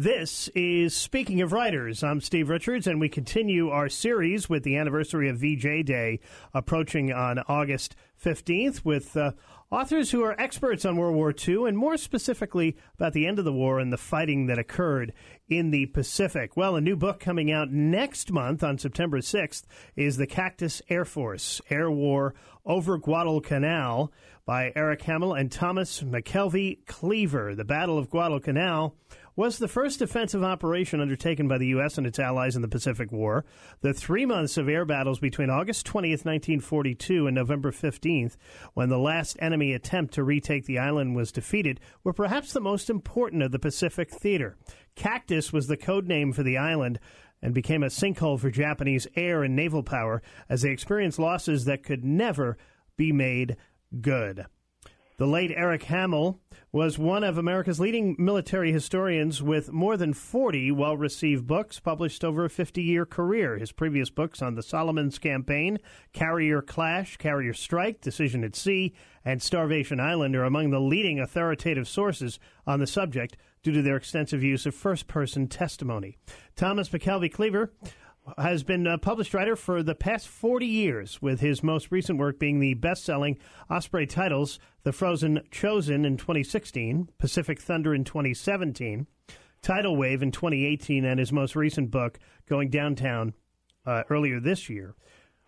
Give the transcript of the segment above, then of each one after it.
This is Speaking of Writers. I'm Steve Richards, and we continue our series with the anniversary of VJ Day approaching on August 15th with uh, authors who are experts on World War II and more specifically about the end of the war and the fighting that occurred in the Pacific. Well, a new book coming out next month on September 6th is The Cactus Air Force Air War over Guadalcanal by Eric Hammel and Thomas McKelvey Cleaver. The Battle of Guadalcanal was the first defensive operation undertaken by the U.S. and its allies in the Pacific War. The three months of air battles between August 20th, 1942, and November 15th, when the last enemy attempt to retake the island was defeated, were perhaps the most important of the Pacific theater. Cactus was the code name for the island and became a sinkhole for Japanese air and naval power as they experienced losses that could never be made good. The late Eric Hammel was one of America's leading military historians with more than 40 well received books published over a 50 year career. His previous books on the Solomons Campaign, Carrier Clash, Carrier Strike, Decision at Sea, and Starvation Island are among the leading authoritative sources on the subject due to their extensive use of first person testimony. Thomas McKelvey Cleaver has been a published writer for the past 40 years, with his most recent work being the best selling Osprey titles The Frozen Chosen in 2016, Pacific Thunder in 2017, Tidal Wave in 2018, and his most recent book, Going Downtown, uh, earlier this year.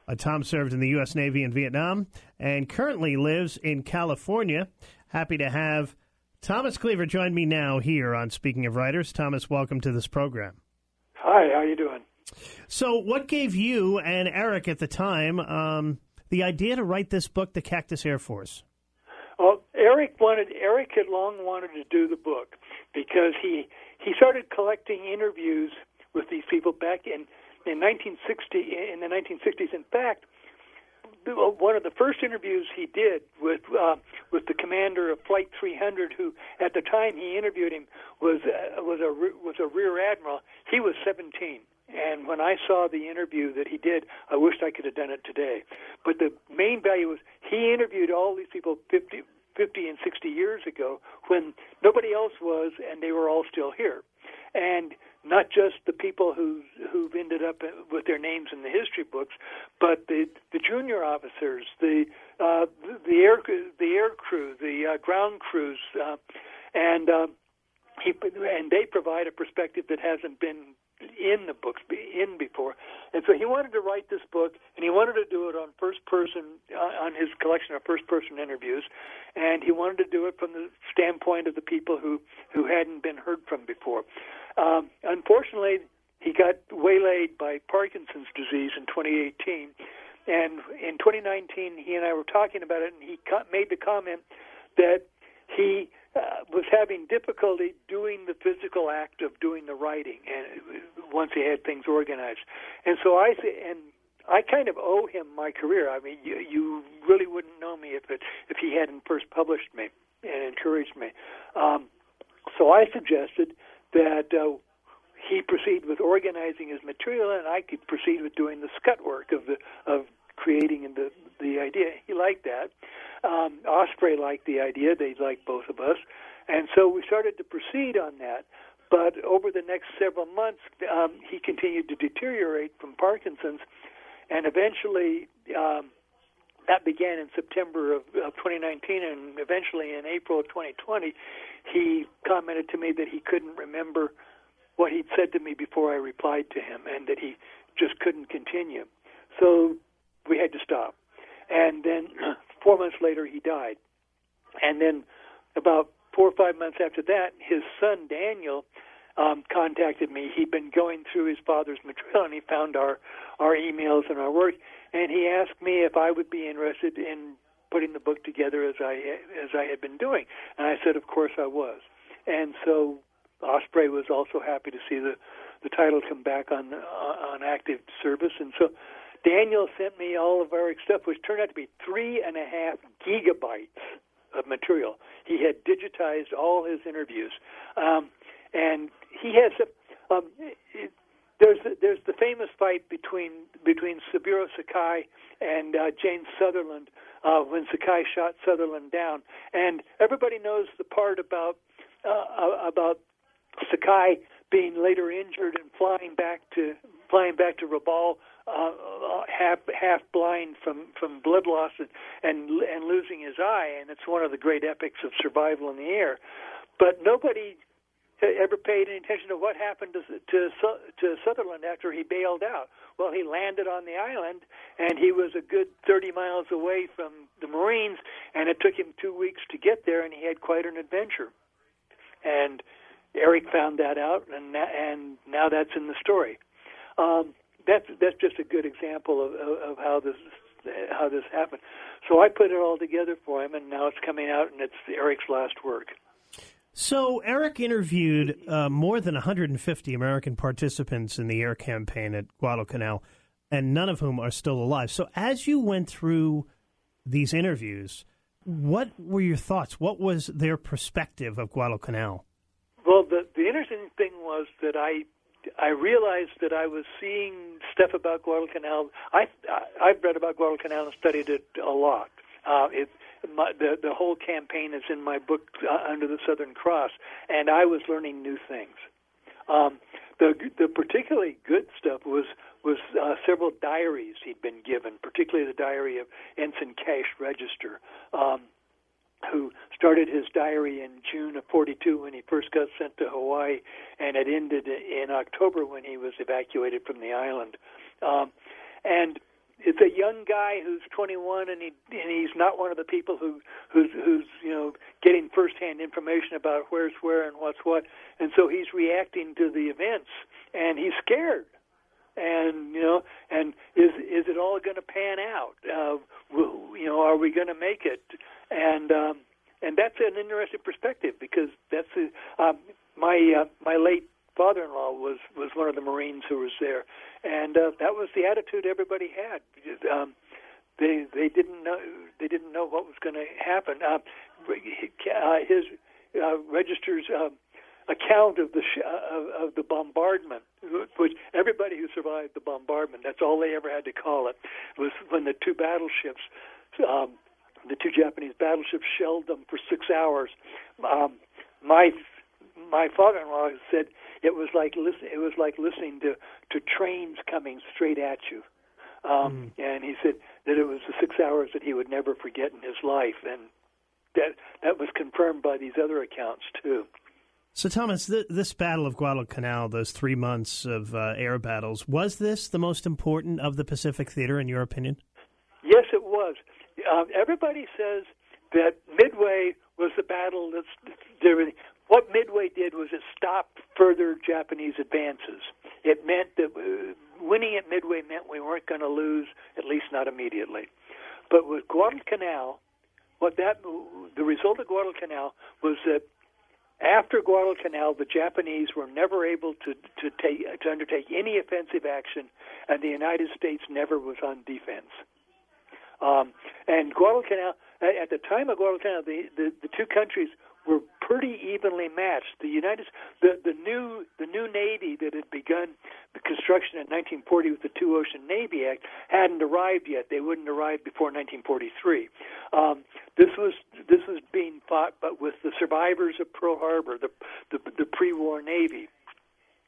Uh, Tom served in the U.S. Navy in Vietnam and currently lives in California. Happy to have Thomas Cleaver join me now here on Speaking of Writers. Thomas, welcome to this program. Hi, how are you doing? So, what gave you and Eric at the time um, the idea to write this book, The Cactus Air Force? Well, Eric wanted Eric had long wanted to do the book because he he started collecting interviews with these people back in in 1960 in the 1960s. In fact, one of the first interviews he did with uh, with the commander of Flight 300, who at the time he interviewed him was uh, was a was a rear admiral. He was 17, and when I saw the interview that he did, I wished I could have done it today. But the main value was he interviewed all these people 50, 50 and 60 years ago when nobody else was, and they were all still here. And not just the people who who've ended up with their names in the history books, but the the junior officers, the uh, the air the air crew, the uh, ground crews, uh, and uh, he and they provide a perspective that hasn't been in the books in before, and so he wanted to write this book, and he wanted to do it on first person uh, on his collection of first person interviews, and he wanted to do it from the standpoint of the people who who hadn't been heard from before. Um, unfortunately, he got waylaid by Parkinson's disease in 2018, and in 2019 he and I were talking about it, and he made the comment that he uh, was having difficulty doing the physical act of doing the writing, and once he had things organized, and so I and I kind of owe him my career. I mean, you, you really wouldn't know me if it if he hadn't first published me and encouraged me. Um, so I suggested that uh, he proceed with organizing his material, and I could proceed with doing the scut work of the of creating the the idea. He liked that. Um, Osprey liked the idea. They liked both of us, and so we started to proceed on that. But over the next several months, um, he continued to deteriorate from Parkinson's, and eventually. Um, that began in September of, of 2019, and eventually in April of 2020, he commented to me that he couldn't remember what he'd said to me before I replied to him, and that he just couldn't continue. So we had to stop. And then four months later, he died. And then about four or five months after that, his son Daniel um, contacted me. He'd been going through his father's material, and he found our our emails and our work, and he asked me if I would be interested in putting the book together as I as I had been doing, and I said, of course I was. And so Osprey was also happy to see the the title come back on on active service, and so Daniel sent me all of our stuff, which turned out to be three and a half gigabytes of material. He had digitized all his interviews, um, and he has. A, um, it, there's the, there's the famous fight between between Saburo Sakai and uh, James Southerland uh, when Sakai shot Southerland down, and everybody knows the part about uh, about Sakai being later injured and flying back to flying back to Rabaul uh, uh, half half blind from from blood loss and, and and losing his eye, and it's one of the great epics of survival in the air. But nobody ever paid any attention to what happened to to to Southerland after he bailed out. Well, he landed on the island, and he was a good 30 miles away from the Marines, and it took him two weeks to get there, and he had quite an adventure. And Eric found that out, and and now that's in the story. Um, that's that's just a good example of, of, of how this how this happened. So I put it all together for him, and now it's coming out, and it's Eric's last work. So Eric interviewed uh, more than 150 American participants in the air campaign at Guadalcanal, and none of whom are still alive. So as you went through these interviews, what were your thoughts? What was their perspective of Guadalcanal? Well, the the interesting thing was that I I realized that I was seeing stuff about Guadalcanal. I, I I've read about Guadalcanal and studied it a lot. Uh, it, my, the the whole campaign is in my book uh, Under the Southern Cross, and I was learning new things. Um, the the particularly good stuff was was uh, several diaries he'd been given, particularly the diary of Ensign Cash Register. Um, who started his diary in June of 42 when he first got sent to Hawaii, and it ended in October when he was evacuated from the island. Um, and it's a young guy who's 21, and he and he's not one of the people who who's who's you know getting firsthand information about where's where and what's what, and so he's reacting to the events, and he's scared and you know, and is is it all going to pan out? Uh, you know, are we going to make it? And um, and that's an interesting perspective because that's uh, um, my uh, my late father-in-law was was one of the Marines who was there, and uh, that was the attitude everybody had. Um, they they didn't know they didn't know what was going to happen. Uh, uh, his uh, registers. Uh, account of the sh- of, of the bombardment, which everybody who survived the bombardment, that's all they ever had to call it, was when the two battleships, um, the two Japanese battleships, shelled them for six hours. Um, my my father-in-law said it was like listen, it was like listening to to trains coming straight at you. Um, mm. And he said that it was the six hours that he would never forget in his life, and that that was confirmed by these other accounts too. So, Thomas, th- this Battle of Guadalcanal, those three months of uh, air battles, was this the most important of the Pacific Theater, in your opinion? Yes, it was. Um, everybody says that Midway was the battle that's. What Midway did was it stopped further Japanese advances. It meant that uh, winning at Midway meant we weren't going to lose, at least not immediately. But with Guadalcanal, what that the result of Guadalcanal was that after Guadalcanal, the Japanese were never able to to take to undertake any offensive action, and the United States never was on defense. Um, and Guadalcanal, at the time of Guadalcanal, the, the, the two countries were pretty evenly matched. The United the, the new the new navy that had begun the construction in 1940 with the Two Ocean Navy Act hadn't arrived yet. They wouldn't arrive before 1943. Um, this was this was being fought, but with the survivors of Pearl Harbor, the the, the pre-war navy,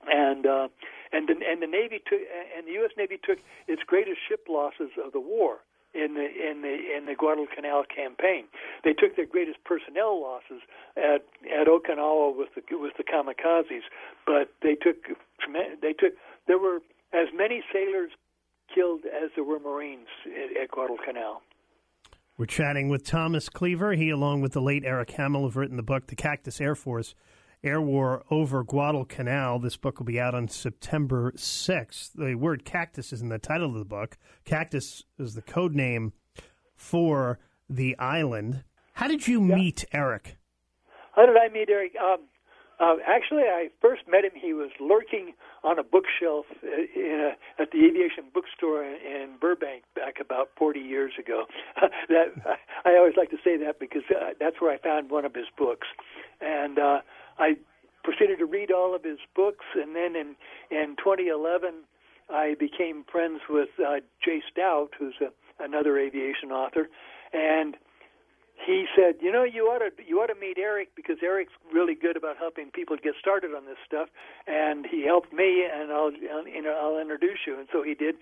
and uh, and the, and the Navy took and the U.S. Navy took its greatest ship losses of the war in the in the in the Guadalcanal campaign. They took their greatest personnel losses at at Okinawa with the with the kamikazes, but they took they took there were as many sailors killed as there were Marines at, at Guadalcanal. We're chatting with Thomas Cleaver. He, along with the late Eric Hammel, have written the book "The Cactus Air Force." Air War over Guadalcanal. This book will be out on September 6th. The word cactus is in the title of the book. Cactus is the code name for the island. How did you yeah. meet Eric? How did I meet Eric? Um, uh, actually, I first met him. He was lurking on a bookshelf a, at the aviation bookstore in, in Burbank back about 40 years ago. that I always like to say that because uh, that's where I found one of his books, and uh, I proceeded to read all of his books, and then in in 2011, I became friends with uh, Jay Stout, who's a, another aviation author, and he said, "You know, you ought to you ought to meet Eric because Eric's really good about helping people get started on this stuff, and he helped me, and I'll you know I'll introduce you." And so he did,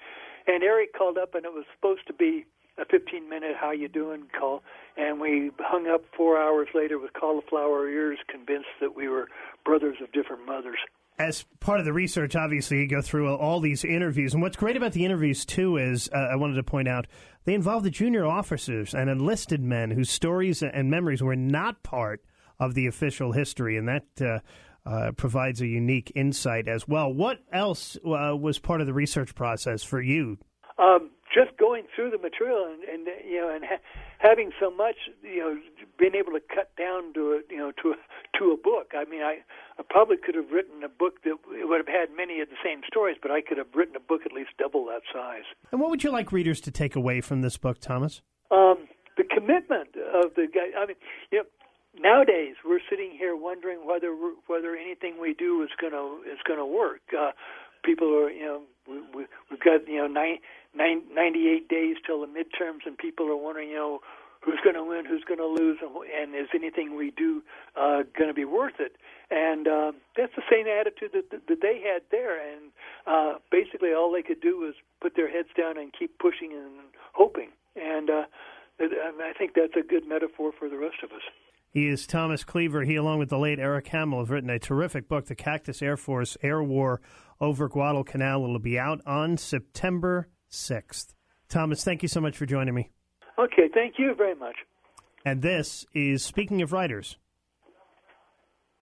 and Eric called up, and it was supposed to be a 15 minute "How you doing?" call, and we hung up four hours later with cauliflower ears, convinced that we were brothers of different mothers as part of the research, obviously, you go through all these interviews. And what's great about the interviews, too, is uh, I wanted to point out they involve the junior officers and enlisted men whose stories and memories were not part of the official history. And that uh, uh, provides a unique insight as well. What else uh, was part of the research process for you? Um, just going through the material and, and you know and ha- having so much you know being able to cut down to a you know to a, to a book. I mean i i probably could have written a book that it would have had many of the same stories but i could have written a book at least double that size. And what would you like readers to take away from this book thomas? Um the commitment of the guy i mean you know nowadays we're sitting here wondering whether whether anything we do is going to is going to work. Uh people are you know we, we we've got you know nine 98 days till the midterms, and people are wondering, you know, who's going to win, who's going to lose, and, is anything we do uh, going to be worth it? And uh, that's the same attitude that, that, they had there. And uh, basically, all they could do was put their heads down and keep pushing and hoping. And uh, I think that's a good metaphor for the rest of us. He is Thomas Cleaver. He, along with the late Eric Hammel, have written a terrific book, The Cactus Air Force Air War over Guadalcanal. It'll be out on September 6th. Thomas, thank you so much for joining me. Okay, thank you very much. And this is Speaking of Writers.